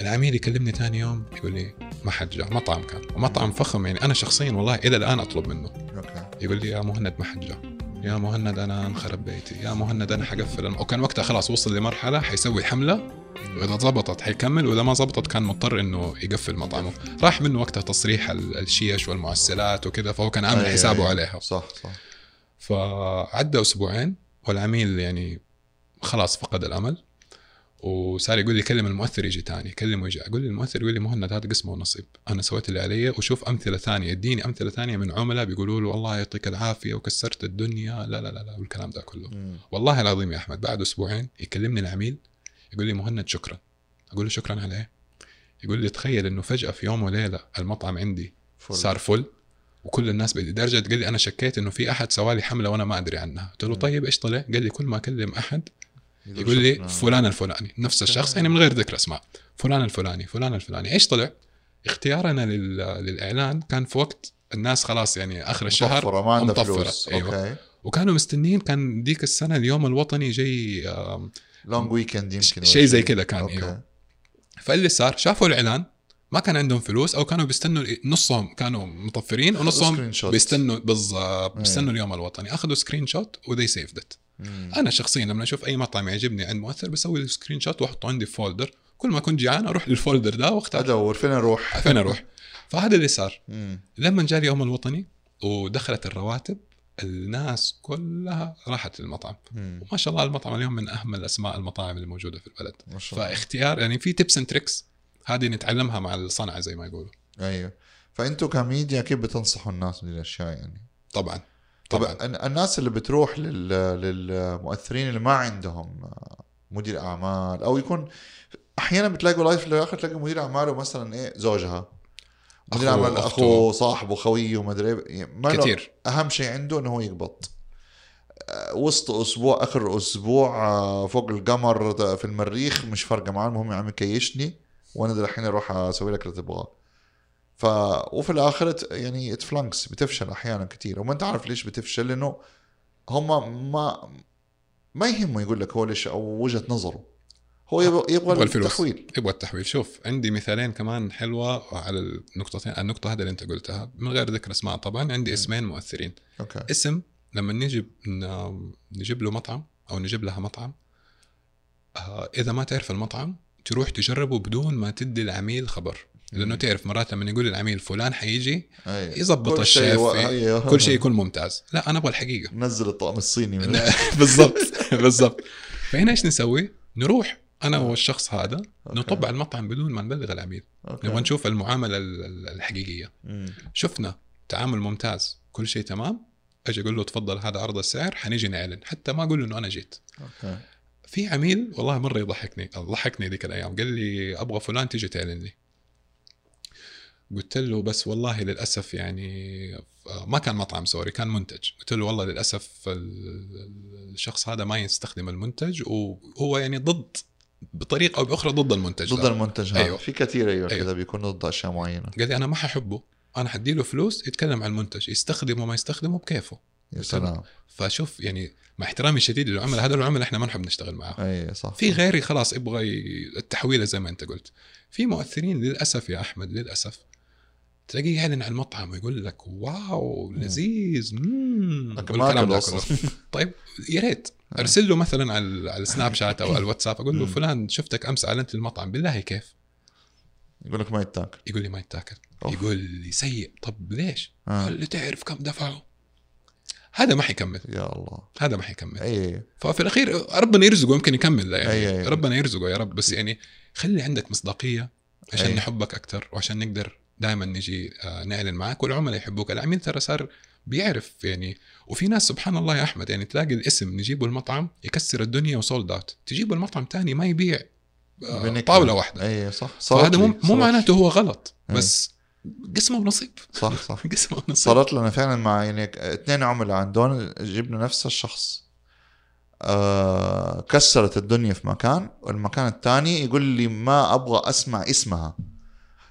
العميل يكلمني ثاني يوم يقول لي ما حد جاء مطعم كان. ومطعم فخم يعني. أنا شخصيا والله إلى الآن أطلب منه. أوكي. يقول لي يا مهند ما حد جاء. يا مهند أنا أنخرب بيتي. يا مهند أنا حقفل. وكان وقتها خلاص وصل لمرحلة حيسوي حملة. وإذا ضبطت حيكمل وإذا ما ضبطت كان مضطر إنه يقفل مطعمه. راح منه وقتها تصريح ال- الشيش والمعسلات وكذا فهو كان عامل حسابه أي. عليها. صح صح. فعدى أسبوعين والعميل يعني خلاص فقد الأمل. وصار يقول لي كلم المؤثر يجي تاني كلمه يجي أقول لي المؤثر يقول لي مهند هذا قسمه ونصيب أنا سويت اللي علي وشوف أمثلة ثانية اديني أمثلة ثانية من عملاء بيقولوا له والله يعطيك العافية وكسرت الدنيا لا لا لا لا والكلام ده كله مم. والله العظيم يا أحمد بعد أسبوعين يكلمني العميل يقول لي مهند شكرا أقول له شكرا على إيه يقول لي تخيل إنه فجأة في يوم وليلة المطعم عندي فل. صار فل وكل الناس بدي لدرجه قال لي أنا شكيت إنه في أحد سوالي حملة وأنا ما أدري عنها قلت له. طيب إيش طلع قال لي كل ما أكلم أحد يقول لي. فلان الفلاني نفس okay. الشخص يعني من غير ذكر أسماء فلان الفلاني فلان الفلاني إيش طلع اختيارنا لل... للإعلان كان في وقت الناس خلاص يعني آخر الشهر مطفرة ما عندها. فلوس أيوة. okay وكانوا مستنين كان ديك السنة اليوم الوطني جاي long weekend يمكن شيء زي كذا كان okay أيوه فاللي صار شافوا الإعلان ما كان عندهم فلوس أو كانوا بيستنوا نصهم كانوا مطفرين ونصهم. بيستنوا بالضبط أيه. بيستنوا اليوم الوطني. أخذوا screenshot و they saved it. أنا شخصيا لما أشوف أي مطعم يعجبني عند مؤثر بسوي له screenshot وأحطه عندي في folder كل ما كنت جيعان أروح لل folder ده وأختار. ادور فين أروح؟ فين أروح؟ فهذا اللي صار. لما جاء اليوم الوطني ودخلت الرواتب الناس كلها راحت للمطعم. مم. وما شاء الله المطعم اليوم من أهم الأسماء المطاعم اللي موجوده في البلد. ما شاء الله. فاختيار يعني في tips and tricks هذه نتعلمها مع الصنعة زي ما يقولوا. أيوه. فأنتوا كميديا كيف بتنصحوا الناس بالأشياء يعني. طبعا. طب طبعا. الن- الناس اللي بتروح لل... للمؤثرين اللي ما عندهم مدير أعمال أو يكون أحيانا بتلاقوا لايف في الآخر تلاقي مدير أعماله مثلا إيه زوجها. مدير أعمال. اخوه صاحبه خويه ومدري إيه. يعني ما له- كثير أهم شيء عنده إنه هو يقبض. آه، وسط أسبوع آخر أسبوع آه، فوق القمر في المريخ مش فارقة معاه المهم يا عمي كيشني. وأنا الحين أروح أسوي لك اللي تبغاه. ف وفي الآخر يعني الانفلونسرز بتفشل أحيانا كثير وما انت عارف ليش بتفشل لأنه هم ما ما يهمه يقول لك هو ليش أو وجهة نظره. هو يبغى يبغى يبغى الفلوس. التحويل. يبغى التحويل. شوف عندي مثالين كمان حلوة على النقطتين النقطة هذه اللي أنت قلتها. من غير ذكر أسماء طبعا عندي اسمين مؤثرين. okay. اسم لما نجيب ن- نجيب له مطعم أو نجيب لها مطعم آه، إذا ما تعرف المطعم تروح تجربه بدون ما تدي العميل خبر. لأنه تعرف مرات لما يقول العميل فلان حيجي. يظبط كل شيء الشيف و-. كل شيء يكون ممتاز. لا أنا أبغى الحقيقة. نزل الطقم الصيني بالضبط بالضبط. فهنا إيش نسوي؟ نروح أنا والشخص هذا okay. نطب على المطعم بدون ما نبلغ العميل. okay. نبغى نشوف المعاملة ال- ال- الحقيقية. مم. شفنا تعامل ممتاز. كل شيء تمام. أجي أقول له تفضل هذا عرض السعر حنيجي نعلن. حتى ما أقول له إنه أنا جيت. okay. في عميل والله مرة يضحكني ضحكني ذيك الأيام قال لي أبغى فلان تيجي تعلن لي قلت له بس والله للأسف يعني ما كان مطعم سوري كان منتج. قلت له والله للأسف ال- الشخص هذا ما يستخدم المنتج وهو يعني ضد بطريقة أو بأخرى ضد المنتج ضد ده. المنتج هذا. أيوه. في كثير أيوه أيوه. كذا بيكون ضد أشياء معينة. قال لي أنا ما ححبه. أنا حديله فلوس يتكلم عن المنتج يستخدمه ما يستخدمه بكيفه. يا سلام. فشوف يعني مع احترامي الشديد للعملاء هذول العملاء إحنا ما نحب نشتغل معاهم أي صح في غيري خلاص يبغى التحويلة زي ما أنت قلت في مؤثرين للأسف يا أحمد للأسف تلاقيه يعلن عن المطعم ويقول لك واو لذيذ مم لكن والكلام ما ده أكل كله. أصلاً. طيب يا ريت أرسل له مثلا على ال- على السناب شات أو على الواتساب أقول له. فلان شفتك أمس أعلنت المطعم بالله كيف؟ يقول لك ما يتاكل يقول لي ما يتاكل. يقول لي سيء طب ليش؟ آه. قال لي تعرف كم دفعوا هذا ما حيكمل. يا الله. هذا ما حيكمل. أي ففي الأخير ربنا يرزقه يمكن يكمل يعني. أي-. ربنا يرزقه يا رب. بس يعني خلي عندك مصداقية عشان أي. نحبك أكثر وعشان نقدر دائما نجي آه، نعلن معك والعملاء يحبوك. العميل ترى صار بيعرف يعني وفي ناس سبحان الله يا أحمد يعني تلاقي الاسم نجيبه المطعم يكسر الدنيا وسولد اوت تجيبه المطعم تاني ما يبيع آه،. طاولة واحدة. أي صح. فهذا مو معناته هو غلط. أي. بس قسمه ونصيب صح صح. قسمه ونصيب صارت لنا فعلا مع يعني اثنين عملاء عندهم جبنا نفس الشخص. آه كسرت الدنيا في مكان والمكان الثاني يقول لي ما أبغى أسمع اسمها.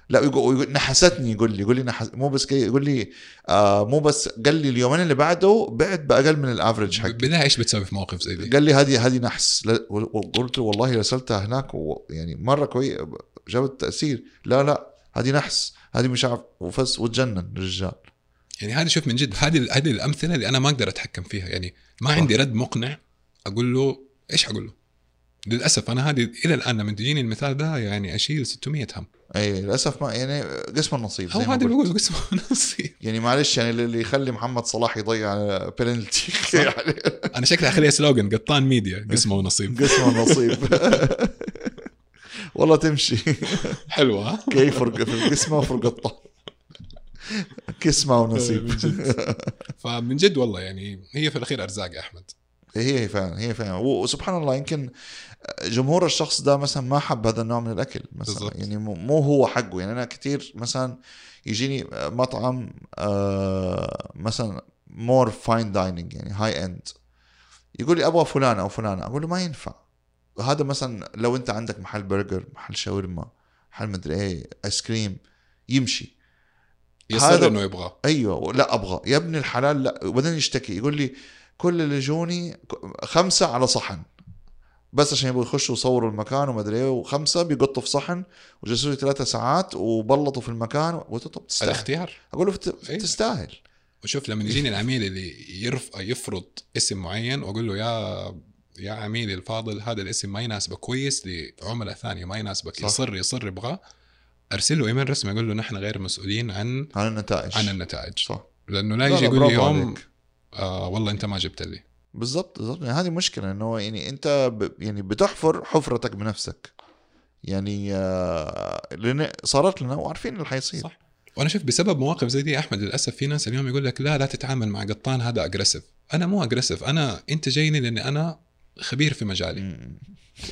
لا يقول, يقول نحستني يقول لي يقول لي نحس مو بس يقول لي آه مو بس قال لي اليومين اللي بعده بعت باقل من الافرج حقي. بالله إيش بتسوي في موقف زي دي؟ قال لي هذه هذه نحس. وقلت له والله رسلتها هناك يعني مرة كويس جابت تأثير. لا لا هذه نحس. هذه مش عارف وفز وتجنن الرجال. يعني هذه شوف من جد هذه هذه الأمثلة اللي أنا ما أقدر أتحكم فيها. يعني ما صح. عندي رد مقنع أقول له إيش حقول له؟ للأسف أنا هذه إلى الآن لما تجيني المثال ده يعني أشيل 600 هم. اي للأسف ما يعني قسم النصيب هو هذا قلت. بيقول قسمه نصيب يعني معلش يعني اللي يخلي محمد صلاح يضيع بينالتي يعني. أنا شكلي اخليها سلوجن قطان ميديا قسمه ونصيب. قسم النصيب والله تمشي. حلوة ها؟ كي فرق في القسمه وفرق الطه قسمة ونصيب. فمن جد والله يعني هي في الأخير أرزاق يا أحمد. هي هي فعلا هي فعلا. وسبحان الله يمكن جمهور الشخص ده مثلا ما حب هذا النوع من الأكل مثلا. بالضبط. يعني مو هو حقه. يعني أنا كثير مثلا يجيني مطعم آه، مثلا more fine dining يعني high end يقول لي أبغى فلان أو فلان أقول له ما ينفع. هذا مثلا لو أنت عندك محل برجر محل شاورما محل مدري إيه ice cream يمشي. يصر هذا- إنه يبغى. أيوه لا أبغى. يا ابن الحلال لا. وبعدين يشتكي يقول لي كل اللي جوني خمسة على صحن. بس عشان يبغوا يخشوا يصوروا المكان وما أدري إيه وخمسة بيقطوا في صحن وجلسوا لي ثلاثة ساعات وبلطوا في المكان. قلت طب تستاهل. الاختيار. أقول له "بت- أيوة. تستاهل. وشوف لما يجيني العميل اللي يرف يفرض اسم معين وأقول له يا يا عميلي الفاضل هذا الاسم ما يناسبك كويس لعملاء ثانية ما يناسبك صح. يصر يصر يبغاه أرسل له إيميل رسمي أقول له نحن غير مسؤولين عن عن النتائج. عن النتائج. صح. لأنه لا، يجي يقول لي يوم. آه والله أنت ما جبت لي. بالضبط بالضبط. يعني هذه مشكلة إنه يعني أنت ب... يعني بتحفر حفرتك بنفسك. يعني آه، لأن صارت لنا وعارفين اللي حيصير. صح. وأنا شوف بسبب مواقف زي دي أحمد للأسف في ناس اليوم يقول لك لا لا تتعامل مع قطان هذا aggressive أنا مو aggressive أنا أنت جايني لأني أنا خبير في مجالي.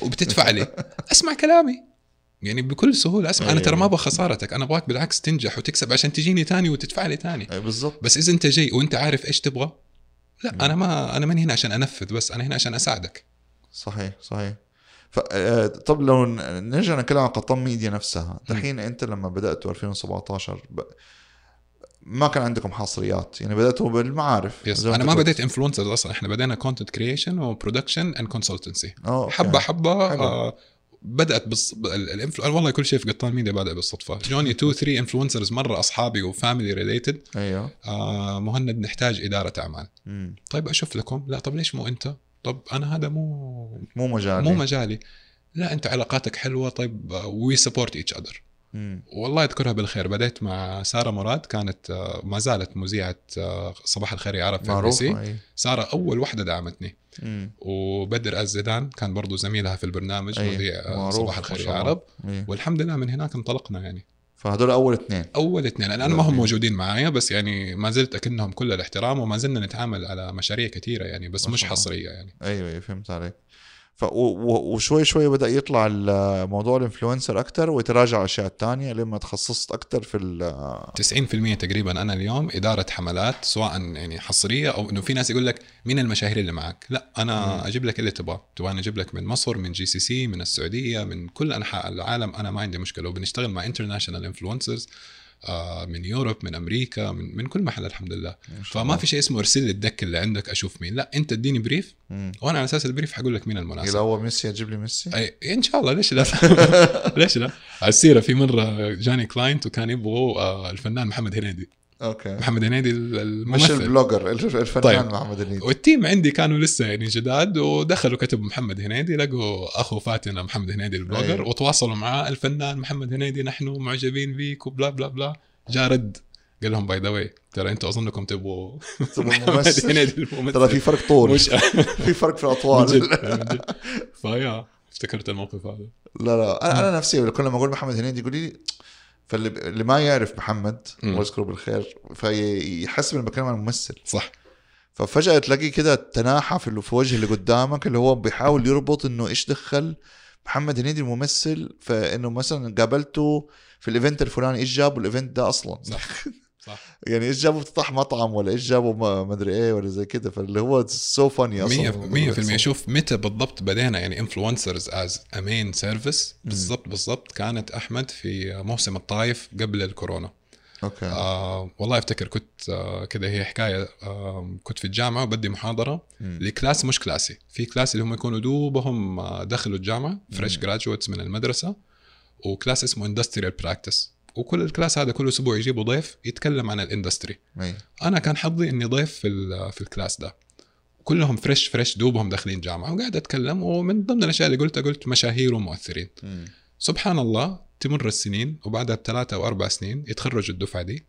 وبتدفع لي. أسمع كلامي. يعني بكل سهولة. أسمع أنا أيوة. ترى ما أبغى خسارتك. أنا أبغاك بالعكس تنجح وتكسب عشان تجيني تاني وتدفع لي تاني. أي بالضبط. بس إذا أنت جاي وأنت عارف إيش تبغى لا أنا ما أنا ماني هنا عشان أنفذ بس. أنا هنا عشان أساعدك. صحيح صحيح. ف... آه، طب لو نرجع نتكلم عن قطام ميديا نفسها. دحين أنت لما بداتوا 2017 ب... ما كان عندكم حصريات يعني بدأتوا بالمعارف. yes أنا ما. بديت influencers أصلا. إحنا بدينا content creation و production and consultancy. حبة حبة. آه بدأت بالص... ال- ال influ... والله كل شيء في قطان ميديا بدأ بالصدفة. جوني 2 3 influencers مرة أصحابي و family related أيوه. آه مهند نحتاج إدارة أعمال. مم. طيب أشوف لكم. لا طب ليش مو أنت؟ طب أنا هذا مو مو مجال مو مجالي. لا أنت علاقاتك حلوة. طيب we support each other مم. والله يذكرها بالخير بديت مع سارة مراد كانت آه، ما زالت مذيعة آه، صباح الخير يا عرب في إيه. سارة أول واحدة دعمتني مم. وبدر الزيدان كان برضو زميلها في البرنامج. مذيع آه، صباح الخير يا. عرب إيه. والحمد لله من هناك انطلقنا يعني فهدول أول اثنين أول اثنين الآن ما هم موجودين معايا بس يعني ما زلت أكنهم كل الاحترام وما زلنا نتعامل على مشاريع كثيرة يعني بس مش. حصرية يعني أيوه أيوه فهمت عليك ف وشوي شوي بدأ يطلع موضوع ال influencer أكثر ويتراجع الاشياء الثانية لما تخصصت أكثر في ال 90% تقريبا أنا اليوم إدارة حملات سواء يعني حصرية أو إنه في ناس يقول لك مين المشاهير اللي معك؟ لا أنا مم. أجيب لك اللي تبغاه. تبغاني أجيب لك من مصر من GCC من السعودية من كل أنحاء العالم. أنا ما عندي مشكلة. وبنشتغل مع international influencers من Europe من أمريكا من من كل محل الحمد لله. فما في شيء اسمه ارسل لي ال deck اللي عندك أشوف مين. لا أنت اديني brief مم. وأنا على أساس ال brief حقول لك مين إذا المناسب هو ميسي أجيب لي ميسي؟ أي إن شاء الله ليش لا؟ ليش لا؟ على السيرة في مرة جاني client وكان يبغوا آه، الفنان محمد هنيدي. okay. محمد هنيدي ال- مش الممثل. البلوجر الف- الفنان طيب. محمد هنيدي. وال team عندي كانوا لسه يعني جداد ودخلوا كتبوا محمد هنيدي لقوا أخو فاتنة محمد هنيدي ال blogger أيوه. وتواصلوا معاه الفنان محمد هنيدي نحن معجبين بيك وبلا بلا بلا. جاء رد قال لهم by the way ترى أنتم أظنكم تبغوا محمد. هنيدي الممثل. ترى في فرق طول. مش في فرق في الأطوال. فيا افتكرت الموقف هذا. لا لا. أنا أنا نفسي كل ما أقول محمد هنيدي يقول لي فاللي اللي ما يعرف محمد مم. واذكره بالخير فيحس اني بتكلم عن ممثل صح. ففجأة تلاقي كده تناحى في وجه اللي قدامك اللي هو بيحاول يربط إنه إيش دخل محمد هنيدي الممثل فإنه مثلا قابلته في ال event الفلاني إيش جابه ال event ده أصلا؟ صح. صح. يعني إيش جابه افتتاح مطعم ولا إيش جابه ما ادري إيه ولا زي كده فاللي هو so funny أصلا. 100% شوف متى بالضبط بدينا يعني influencers as a main service بالضبط بالضبط كانت أحمد في موسم الطايف قبل الكورونا. okay. آه والله أفتكر كنت آه كذا هي حكاية آه كنت في الجامعة وبدي محاضرة. ل class مش class ي في class اللي هم يكونوا دوبهم آه، دخلوا الجامعة fresh graduates من المدرسة و class اسمه industrial practice وكل ال class هذا كل أسبوع يجيبوا ضيف يتكلم عن ال industry. أنا كان حظي إني ضيف في في ال class ده. كلهم fresh fresh دوبهم داخلين جامعة. وقاعد أتكلم ومن ضمن الأشياء اللي قلتها قلت مشاهير ومؤثرين. مم. سبحان الله تمر السنين وبعدها بثلاثة أو أربع سنين يتخرج الدفعة دي.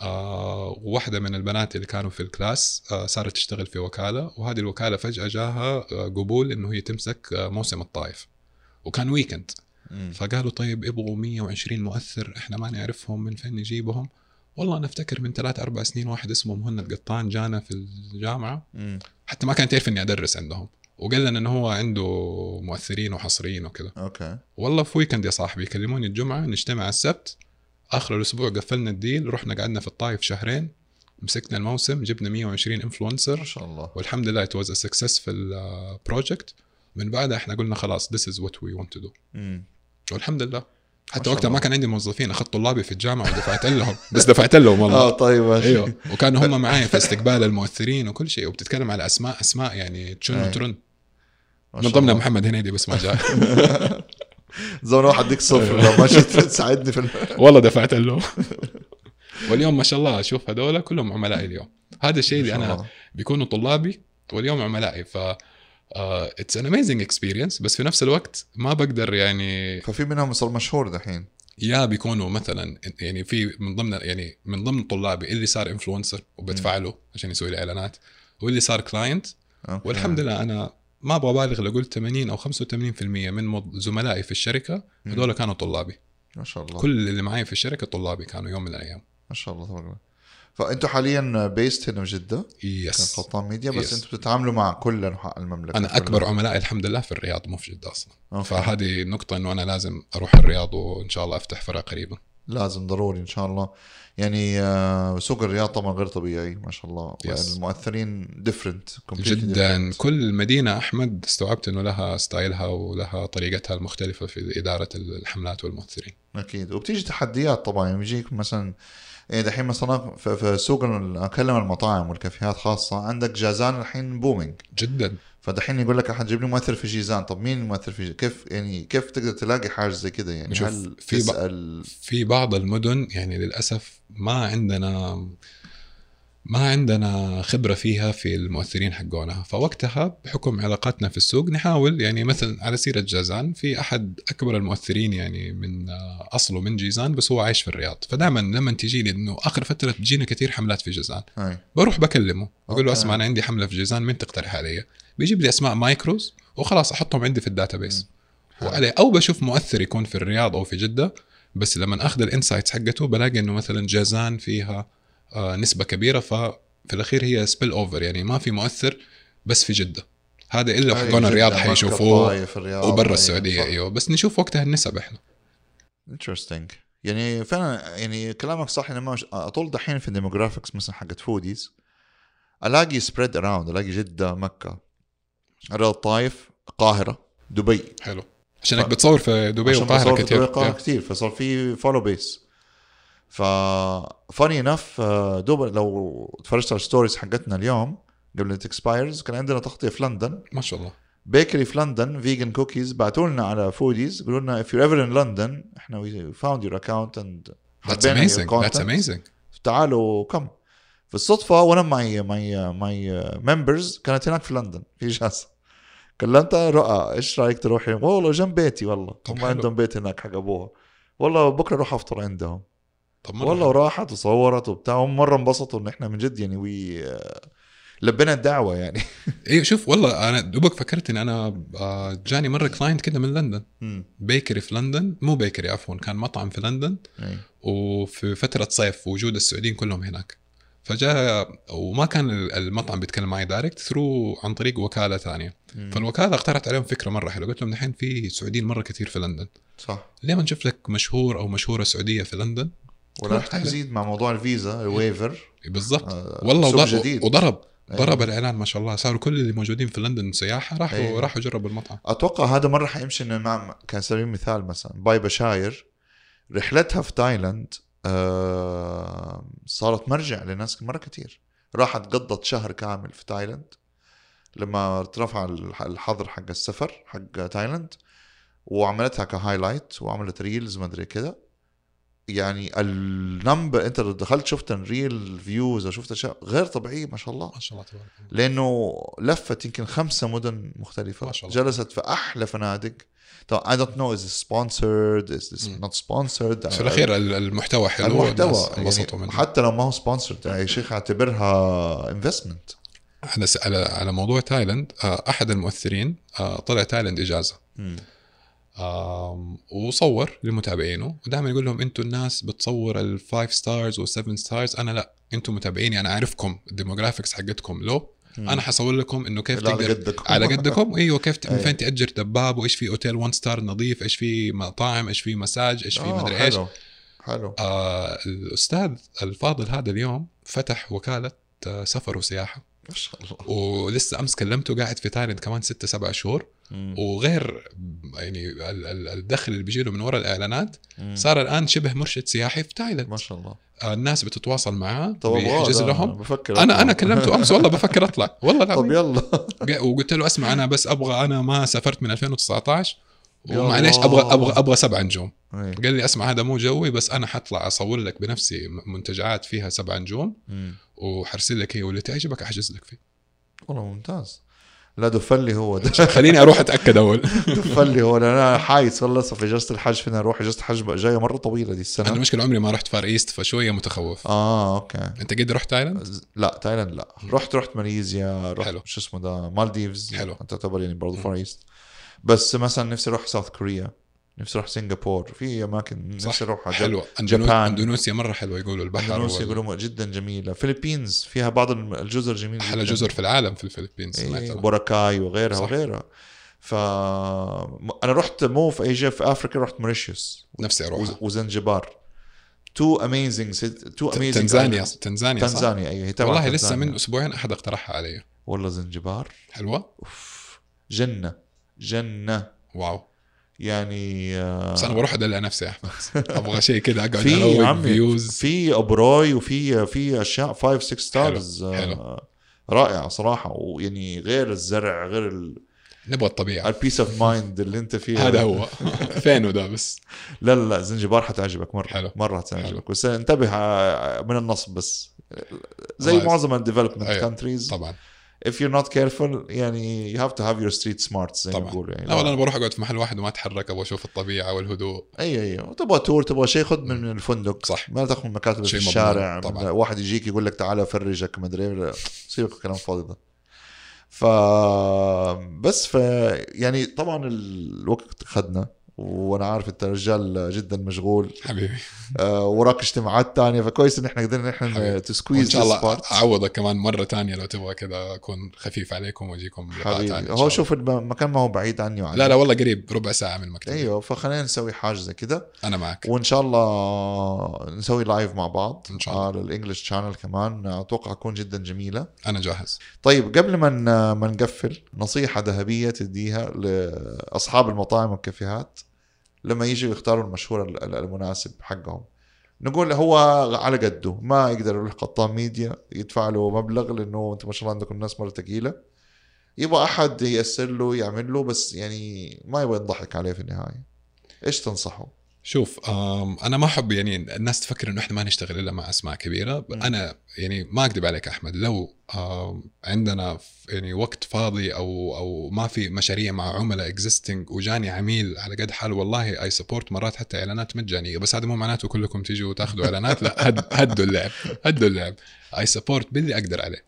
آه وواحدة من البنات اللي كانوا في ال class آه صارت تشتغل في وكالة. وهذه الوكالة فجأة جاها آه قبول إنه هي تمسك آه موسم الطائف. وكان weekend مم. فقالوا طيب يبغوا 120 مؤثر إحنا ما نعرفهم من فين نجيبهم؟ والله أنا أفتكر من ثلاث أربع سنين واحد اسمه مهند قطان جانا في الجامعة. مم. حتى ما كان تعرف إني أدرس عندهم. وقال لنا إنه هو عنده مؤثرين وحصريين وكذا. okay. والله في weekend يا صاحبي يكلموني الجمعة نجتمع السبت. آخر الأسبوع قفلنا ال deal رحنا قعدنا في الطايف شهرين. مسكنا الموسم جبنا 120 influencer ما شاء الله. والحمد لله a successful uh, project. من بعدها إحنا قلنا خلاص is what we want to do. مم. والحمد لله. حتى وقتها ما. كان عندي موظفين أخذت طلابي في الجامعة ودفعت لهم بس دفعت لهم آه والله طيب ماشي. أيوه. وكانوا هم معايا في استقبال المؤثرين وكل شيء وبتتكلم على أسماء أسماء يعني تشن أي. وترن. من ضمنها. محمد هنيدي بس ما جاء. زمان واحد ديك صفر. لو ما جيت تساعدني في ال- والله دفعت له واليوم ما شاء الله أشوف هذول كلهم عملائي اليوم. هذا الشيء اللي أنا. بيكونوا طلابي واليوم عملائي. ف it's an amazing experience بس في نفس الوقت ما بقدر يعني ففي منهم صار مشهور دحين. يا بيكونوا مثلا يعني في من ضمن يعني من ضمن طلابي اللي صار influencer وبدفع له عشان يسوي لي إعلانات واللي صار client. والحمد لله أنا ما أبغى أبالغ لو قلت 80 أو 85% من زملائي في الشركة. هذول كانوا طلابي. ما شاء الله. كل اللي معي في الشركة طلابي كانوا يوم من الأيام. ما شاء الله تبارك الله. فأنتوا حاليا based هنا بجده yes كقطان ميديا بس. أنتوا بتتعاملوا مع كل أنحاء المملكة أنا. أكبر عملائي الحمد لله في الرياض مو في جدة أصلا. okay. فهذه نقطة إنه أنا لازم أروح الرياض وإن شاء الله أفتح فرع قريبا. لازم ضروري إن شاء الله. يعني آه، سوق الرياض طبعا غير طبيعي ما شاء الله. Yes. المؤثرين different جدا. كل مدينة أحمد استوعبت إنه لها ستايلها ولها طريقتها المختلفة في إدارة الحملات والمؤثرين. أكيد. وبتيجي تحديات طبعا يعني بيجيك مثلا يعني دحين مثلا في في سوق اتكلم عن المطاعم والكافيهات خاصة. عندك جازان الحين booming جدا. فدحين يقول لك احد جيب لي مؤثر في جيزان. طب مين المؤثر في جيزان كيف يعني كيف تقدر تلاقي حاجة زي كده يعني؟ هل في تسأل؟ في بعض المدن يعني للأسف ما عندنا ما عندنا خبرة فيها في المؤثرين حقونها فوقتها بحكم علاقاتنا في السوق نحاول يعني مثلا على سيرة جازان في أحد أكبر المؤثرين يعني من آه، أصله من جيزان بس هو عايش في الرياض. فدائما لما تجي لي إنه آخر فترة تجينا كثير حملات في جيزان هاي بروح بكلمه بقول له. أسمع أنا عندي حملة في جيزان مين تقترح علي؟ بيجيب لي أسماء micros وخلاص أحطهم عندي في ال database. وعليه أو بشوف مؤثر يكون في الرياض أو في جدة بس لما أخذ ال insights حقته بلاقي إنه مثلا جازان فيها نسبة كبيرة ففي الأخير هي spill over يعني ما في مؤثر بس في جدة. هذا إلا هاي حقون الرياض حيشوفوه وبرا أيوة، السعودية صح. أيوه. بس نشوف وقتها النسب إحنا. interesting يعني فعلا يعني كلامك صح لما مش- أطول دحين في ال demographics مثلا حقت فوديز ألاقي spread around ألاقي جدة مكة. الرياض الطايف القاهرة دبي. حلو. عشانك ف- بتصور في دبي عشان والقاهره بصور في كثير دبي والقاهرة كثير فصار في follow base ف funny enough دوب لو تفرجت على ال stories حقتنا اليوم قبل تexpires كان عندنا تغطية في لندن. ما شاء الله. bakery في لندن فيجن كوكيز بعتوا لنا على فوديز قالوا لنا if you're ever in London إحنا we found your account and That's amazing. That's amazing. تعالوا كم في الصدفة وأنا my my my members كانت هناك في لندن في إجازة. كلمتها رؤى إيش رأيك تروحي؟ والله جنب بيتي والله. هم. عندهم بيت هناك حق أبوها. والله بكرة أروح أفطر عندهم. طب والله. وراحت وصورت وبتاع هم مرة انبسطوا إن إحنا من جد يعني we لبينا الدعوة يعني. أيوه شوف والله أنا دوبك فكرت إن أنا آه، جاني مرة client كده من لندن. bakery في لندن مو bakery عفوا كان مطعم في لندن. أي. وفي فترة صيف وجود السعوديين كلهم هناك. فجاء وما كان المطعم بيتكلم معي direct through عن طريق وكالة ثانية. فالوكالة اقترحت عليهم فكرة مرة حلوة. قلت لهم دحين في سعوديين مرة كثير في لندن. صح. ليه ما نشوف لك مشهور أو مشهورة سعودية في لندن؟ ولا. تزيد مع موضوع الفيزا ال waiver. بالضبط. آه، والله وضرب جديد. وضرب. أيوة. ضرب الاعلان ما شاء الله. صاروا كل اللي موجودين في لندن سياحة راحوا أيوة. راحوا جربوا المطعم. أتوقع هذا مرة حيمشي إنه مع كان سبيل المثال مثلا. by بشاير رحلتها في تايلاند آه صارت مرجع لناس مرة كتير. راحت قضت شهر كامل في تايلاند. لما ارتفع الح- الحظر حق السفر حق تايلاند وعملتها ك highlight وعملت reels ما أدري كده يعني ال number انت لو دخلت شفت ال reel views أو شفت أشياء غير طبيعية ما شاء الله. ما شاء الله تبارك لأنه لفت يمكن خمسة مدن مختلفة. ما شاء الله. جلست في أحلى فنادق. طبعا I don't know is this sponsored is this مم. not sponsored في الأخير ال- المحتوى حلو المحتوى يعني حتى لو ما هو sponsored يا شيخ اعتبرها investment على على موضوع تايلاند آه، أحد المؤثرين آه، طلع تايلاند إجازة. آم، وصور لمتابعينه ودائما يقول لهم أنتم الناس بتصور ال five stars وال seven stars أنا لا أنتم متابعيني أنا عارفكم ال demographics حقتكم. لو أنا حصور لكم إنه كيف على تقدر قدكم. على قدكم. إيوه كيف أي. فين تأجر دباب؟ وإيش في اوتيل 1 star نظيف؟ إيش في مطاعم؟ إيش في مساج إيش في آه، مدري إيش؟ حلو. حلو. آه الأستاذ الفاضل هذا اليوم فتح وكالة آه، سفر وسياحة. ما شاء الله. ولسه أمس كلمته قاعد في تايلاند كمان ستة سبع شهور. وغير يعني ال- ال- الدخل اللي بيجي له من وراء الإعلانات. صار الآن شبه مرشد سياحي في تايلاند ما شاء الله الناس بتتواصل معاه طب بيحجز لهم بفكر أنا أطلع. أنا كلمته أمس والله بفكر أطلع والله طب العظيم يلا وقلت له أسمع أنا بس أبغى أنا ما سافرت من 2019 يا ومعليش. أبغى أبغى أبغى سبع نجوم إيه. قال لي أسمع هذا مو جوي بس أنا حطلع أصور لك بنفسي منتجعات فيها سبع نجوم. وحرسل لك هي واللي تعجبك أحجز لك فيه والله ممتاز لا دفلي هو. ده خليني أروح أتأكد أول. دفلي هو لأن أنا حايس لسه في إجازة الحج فينا نروح إجازة الحج جاية مرة طويلة دي أنا السنة المشكلة عمري ما رحت Far East فشوية متخوف. آه أوكي. أنت قد رحت تايلاند؟ لا تايلاند لا. رحت رحت ماليزيا رحت حلو. شو اسمه ده مالديفز. حلو. تعتبر يعني برضه. Far East. بس مثلا نفسي أروح South Korea. نفسي أروح سنغافور. في أماكن نفسي أروح حلوة. جابان. اندونيسيا مرة حلوة يقولوا البحر اندونيسيا وال- يقولوا جدا جميلة. فيلبينز فيها بعض الجزر جميلة أحلى. جزر في العالم في الفلبين سمعت إيه. بوراكاي وغيرها صح. وغيرها. ف أنا رحت مو في ايجيا في أفريقيا رحت موريشيوس. نفسي أروح وز- وزنجبار. too amazing too amazing تنزانيا. تنزانيا صح؟ تنزانيا أيوه والله لسه تنزانيا. من أسبوعين أحد اقترحها علي. والله زنجبار. حلوة؟ أوف. جنة. جنة. واو. يعني آه، بس أنا بروح أدلع نفسي يا أحمد. أبغى شيء كذا أقعد في عمي في ابروي وفي في أشياء 5 6 stars. رائعة صراحة. ويعني غير الزرع غير ال- نبغى الطبيعة. ال peace of mind اللي أنت فيه هذا هو. فينه ده بس. لا لا لا زنجبار حتعجبك مرة حلو. مرة حتعجبك. بس انتبه آه، من النصب بس. زي معظم ال development. countries طبعا. If you're not careful يعني you have to have your street smarts زي ما بيقولوا يعني لا والله أنا بروح أقعد في محل واحد وما أتحرك أبغى أشوف الطبيعة والهدوء. أي أي تبغى tour تبغى شيء خذ من من الفندق. صح. ما تاخذ مكاتب في الشارع. طبعاً. من واحد يجيك يقول لك تعال أفرجك مدري إيه. سيبك من الكلام الفاضي ده. ف بس ف يعني طبعا الوقت خدنا. وأنا عارف أنت رجال جدا مشغول. حبيبي. آه، وراك اجتماعات تانية فكويس إن إحنا قدرنا إحنا to squeeze شاء الله أعوضك كمان مرة تانية لو تبغى كذا أكون خفيف عليكم وأجيكم حبيبي. ثاني هو. شوف المكان ما هو بعيد عني وعنك لا لا والله قريب ربع ساعة من مكتبي. أيوه فخلينا نسوي حاجة زي كده. أنا معك. وإن شاء الله نسوي live مع بعض. إن شاء الله. على ال English channel كمان. أتوقع تكون جدا جميلة. أنا جاهز. طيب قبل ما ما نقفل نصيحة ذهبية تديها لأصحاب المطاعم والكافيهات. لما يجوا يختاروا المشهور ال- ال- المناسب حقهم. نقول هو على قده ما يقدر يروح قطان ميديا يدفع له مبلغ لأنه أنتم ما شاء الله عندكم ناس مرة ثقيلة. يبغى أحد ييسر له يعمل له بس يعني ما يبغى يضحك عليه في النهاية. إيش تنصحه؟ شوف أنا ما أحب يعني الناس تفكر إنه إحنا ما نشتغل إلا مع أسماء كبيرة. أنا يعني ما أكذب عليك أحمد لو عندنا يعني وقت فاضي أو أو ما في مشاريع مع عملاء existing وجاني عميل على قد حاله والله I support مرات حتى إعلانات مجانية. بس هذا مو معناته كلكم تيجوا تاخذوا إعلانات لا هد هدوا اللعب هدوا اللعب. I support باللي أقدر عليه.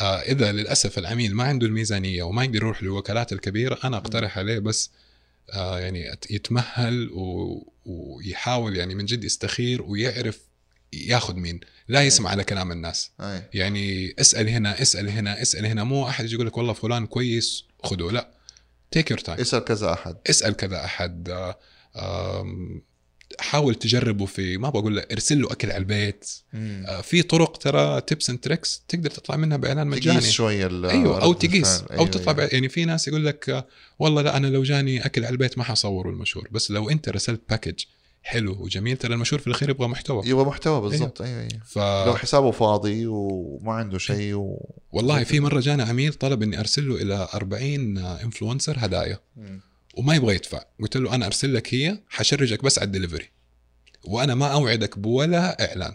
آه إذا للأسف العميل ما عنده الميزانية وما يقدر يروح للوكالات الكبيرة أنا أقترح عليه بس آه يعني يتمهل و... ويحاول يعني من جد يستخير ويعرف ياخذ مين. لا يسمع على كلام الناس. أي. يعني اسأل هنا اسأل هنا اسأل هنا. مو أحد يجي يقول لك والله فلان كويس خذه. لا. take your time اسأل كذا أحد. اسأل كذا أحد. آه، حاول تجربه في ما بقول لك ارسل له أكل على البيت. مم. آه، في طرق ترى tips and tricks تقدر تطلع منها بإعلان مجاني. تقيس شوية أيوه أو تقيس الفعل. أو أيوة تطلع أيوة. يعني في ناس يقول لك آه، والله لا أنا لو جاني أكل على البيت ما حيصوره المشهور. بس لو أنت رسلت package حلو وجميل ترى المشهور في الأخير يبغى محتوى. يبغى محتوى بالضبط. أيوه أيوه. ف لو حسابه فاضي وما عنده شيء و... والله في مرة جانا عميل طلب إني أرسل له إلى 40 influencer هدايا. مم. وما يبغى يدفع. قلت له أنا أرسل لك هي حشرجك بس على الدليفري. وأنا ما أوعدك بولا إعلان.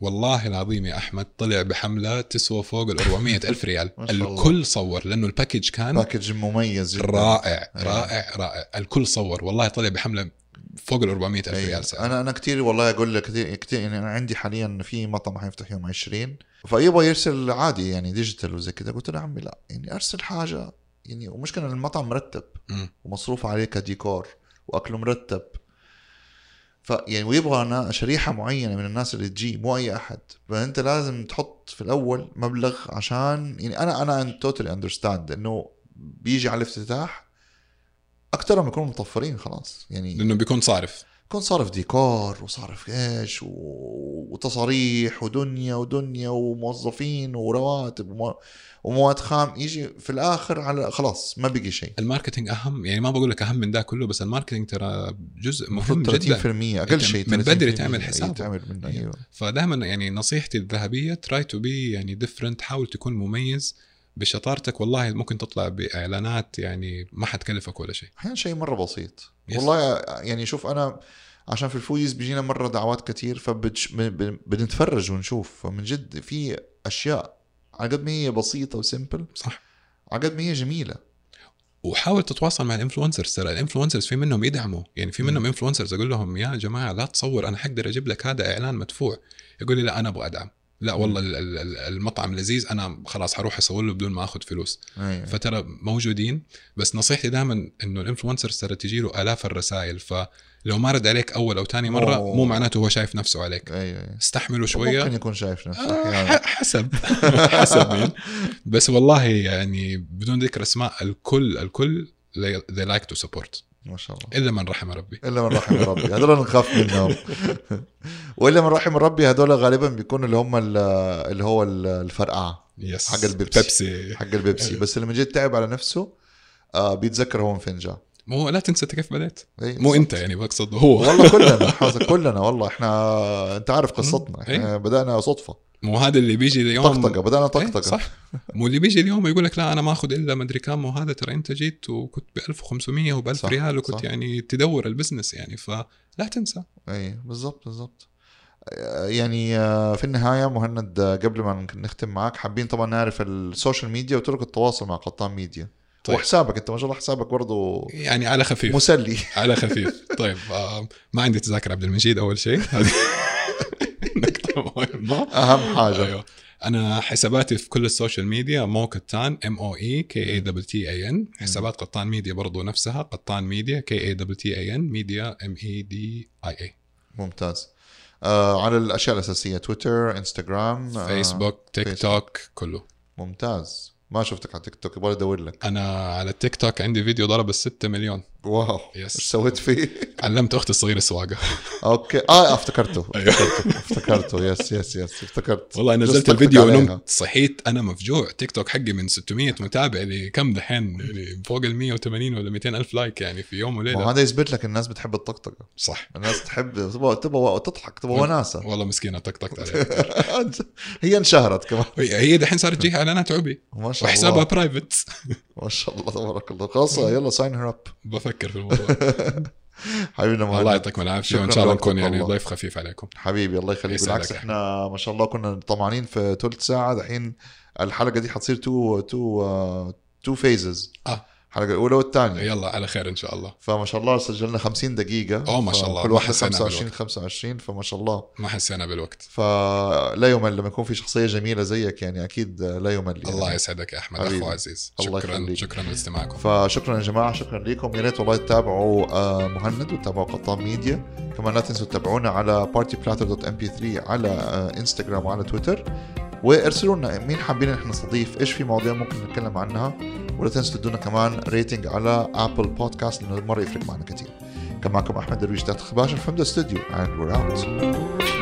والله العظيم يا أحمد طلع بحملة تسوى فوق ال 400 ألف ريال. الكل صور لأنه ال package كان package مميز جدا. رائع أيوة. رائع رائع. الكل صور. والله طلع بحملة فوق ال 400 ألف أيوة. ريال سعر أنا أنا كثير والله أقول لك كثير كثير يعني أنا عندي حاليا في مطعم حيفتح يوم 20 فيبغى يرسل عادي يعني digital وزي كذا. قلت له عمي لا يعني أرسل حاجة يعني ومشكلة إن المطعم مرتب. ومصروف عليه كديكور وأكله مرتب. ف يعني ويبغى أنا شريحة معينة من الناس اللي تجي مو أي أحد. فأنت لازم تحط في الأول مبلغ عشان يعني أنا أنا totally understand إنه بيجي على الافتتاح أكثرهم بيكونوا مطفرين خلاص. يعني لأنه بيكون صارف. يكون صارف ديكور وصارف إيش. وتصاريح ودنيا ودنيا وموظفين ورواتب ومو... ومواد خام. يجي في الآخر على خلاص ما بقي شيء. ال marketing أهم. يعني ما بقول لك أهم من ده كله بس ال marketing ترى جزء مهم المفروض 30% جدا أقل أنت شيء من 30% بدري تعمل حسابه. تعمل منه أيوه. فدائما يعني نصيحتي الذهبية try to be يعني different حاول تكون مميز. بشطارتك والله ممكن تطلع بإعلانات يعني ما حتكلفك ولا شيء. أحيانا شيء مرة بسيط. Yes. والله يعني شوف أنا عشان في الفويز بيجينا مرة دعوات كتير فبنتفرج ونشوف. فمن جد في أشياء على قد ما هي بسيطة و simple صح. على قد ما هي جميلة. وحاول تتواصل مع ال influencers ترى ال influencers في منهم يدعموا. يعني في منهم. influencers أقول لهم يا جماعة لا تصور أنا حقدر أجيب لك هذا إعلان مدفوع. يقول لي لا أنا أبغى أدعم. لا والله ال- ال- ال- المطعم لذيذ أنا خلاص حروح أسوي له بدون ما أخذ فلوس. أيوة. فترى موجودين بس نصيحتي دائما إنه ال influencers ترى تجي له آلاف الرسائل فلو ما رد عليك أول أو ثاني مرة أوه. مو معناته هو شايف نفسه عليك. أيوه أيوه. استحملوا ممكن شوية يكون شايف نفسه. آه، حسب. حسب مين. بس والله يعني بدون ذكر أسماء الكل الكل they like to support. ما شاء الله. إلا من رحم ربي. إلا من رحم ربي. هذول نخاف منهم. وإلا من رحم ربي هذول غالبا بيكونوا اللي هم ال- اللي هو ال- الفرقعة. yes حق البيبسي. بيبسي. حق البيبسي. بس من جد تعب على نفسه آه بيتذكر هو من فين جاء مو لا تنسى أنت كيف بديت إيه، مو. أنت يعني بقصد هو. والله كلنا كلنا والله. إحنا أنت عارف قصتنا. إحنا إيه. بدأنا صدفة. مو هذا اللي بيجي اليوم. طقطقة بدأنا إيه، طقطقة. صح. مو اللي بيجي اليوم يقول لك لا أنا ما آخذ إلا مدري كم وهذا ترى أنت جيت وكنت ب 1500 وب 1000 صح، ريال وكنت صح. يعني تدور ال business يعني فلا تنسى. اي بالضبط بالضبط. يعني آه، في النهاية مهند آه، قبل ما نختم معك حابين طبعا نعرف ال social media وطرق التواصل مع قطان ميديا. طيب. وحسابك أنت ما شاء الله حسابك برضه يعني على خفيف. مسلي. على خفيف. طيب آه ما عندي تذاكر عبد المجيد أول شيء. أهم حاجة. أيوه. أنا حساباتي في كل ال social media مو قطان M O A K A double T A N حسابات قطان ميديا برضو نفسها قطان ميديا K A double T A N media M E D I A ممتاز. آه على الأشياء الأساسية تويتر إنستغرام آه، فيسبوك تيك فيسبوك. توك كله. ممتاز. ما شفتك على تيك توك يبغى ادور لك. أنا على التيك توك عندي فيديو ضرب الستة مليون. wow yes. إيش سويت فيه؟ علمت أختي الصغيره السواقة. أوكي. آه افتكرته. أيوه. افتكرته. افتكرته yes yes yes افتكرت. والله نزلت الفيديو. ونمت صحيت أنا مفجوع. تيك توك حقي من 600 متابع لكم دحين يعني فوق ال 180 ولا 200 ألف like يعني في يوم وليلة. وهذا يثبت لك الناس بتحب الطقطقة. صح. الناس تحب تبغى تبغى تضحك تبغى وناسة. والله مسكينة طقطقت عليها. هي انشهرت كمان. هي دحين صارت تجيها إعلانات عبي ما شاء وحسابها الله. private ما شاء الله تبارك الله. خلاص يلا sign her up بفكر في الموضوع. حبيبنا الله مهند يعطيكم العافية وإن شاء الله نكون يعني. ضيف خفيف عليكم. حبيبي الله يخليك. بالعكس إحنا ما شاء الله كنا طمعانين في ثلث ساعة دحين الحلقة دي حتصير two two two phases آه. الحلقة الأولى والثانية يلا على خير إن شاء الله فما شاء الله سجلنا 50 دقيقة أوه، ما شاء الله. كل حسينا 25 بالوقت. 25 فما شاء الله ما حسينا بالوقت فلا يمل لما يكون في شخصية جميلة زيك يعني أكيد لا يمل يعني. الله يسعدك يا أحمد. أخو عزيز الله شكرا يخليك. شكرا لاستماعكم فشكرا يا جماعة شكرا لكم يا ريت والله تتابعوا آه، مهند وتتابعوا قطان ميديا كمان لا تنسوا تتابعونا على partyplatter.mp3 على آه، انستغرام وعلى تويتر وارسلوا لنا مين حابين إحنا نستضيف إيش في مواضيع ممكن نتكلم عنها؟ ولا تنسوا تدونا كمان rating على Apple Podcast لأنه مرة يفرق معنا كثير كان معكم أحمد درويش تحت خباش from the studio and we're out.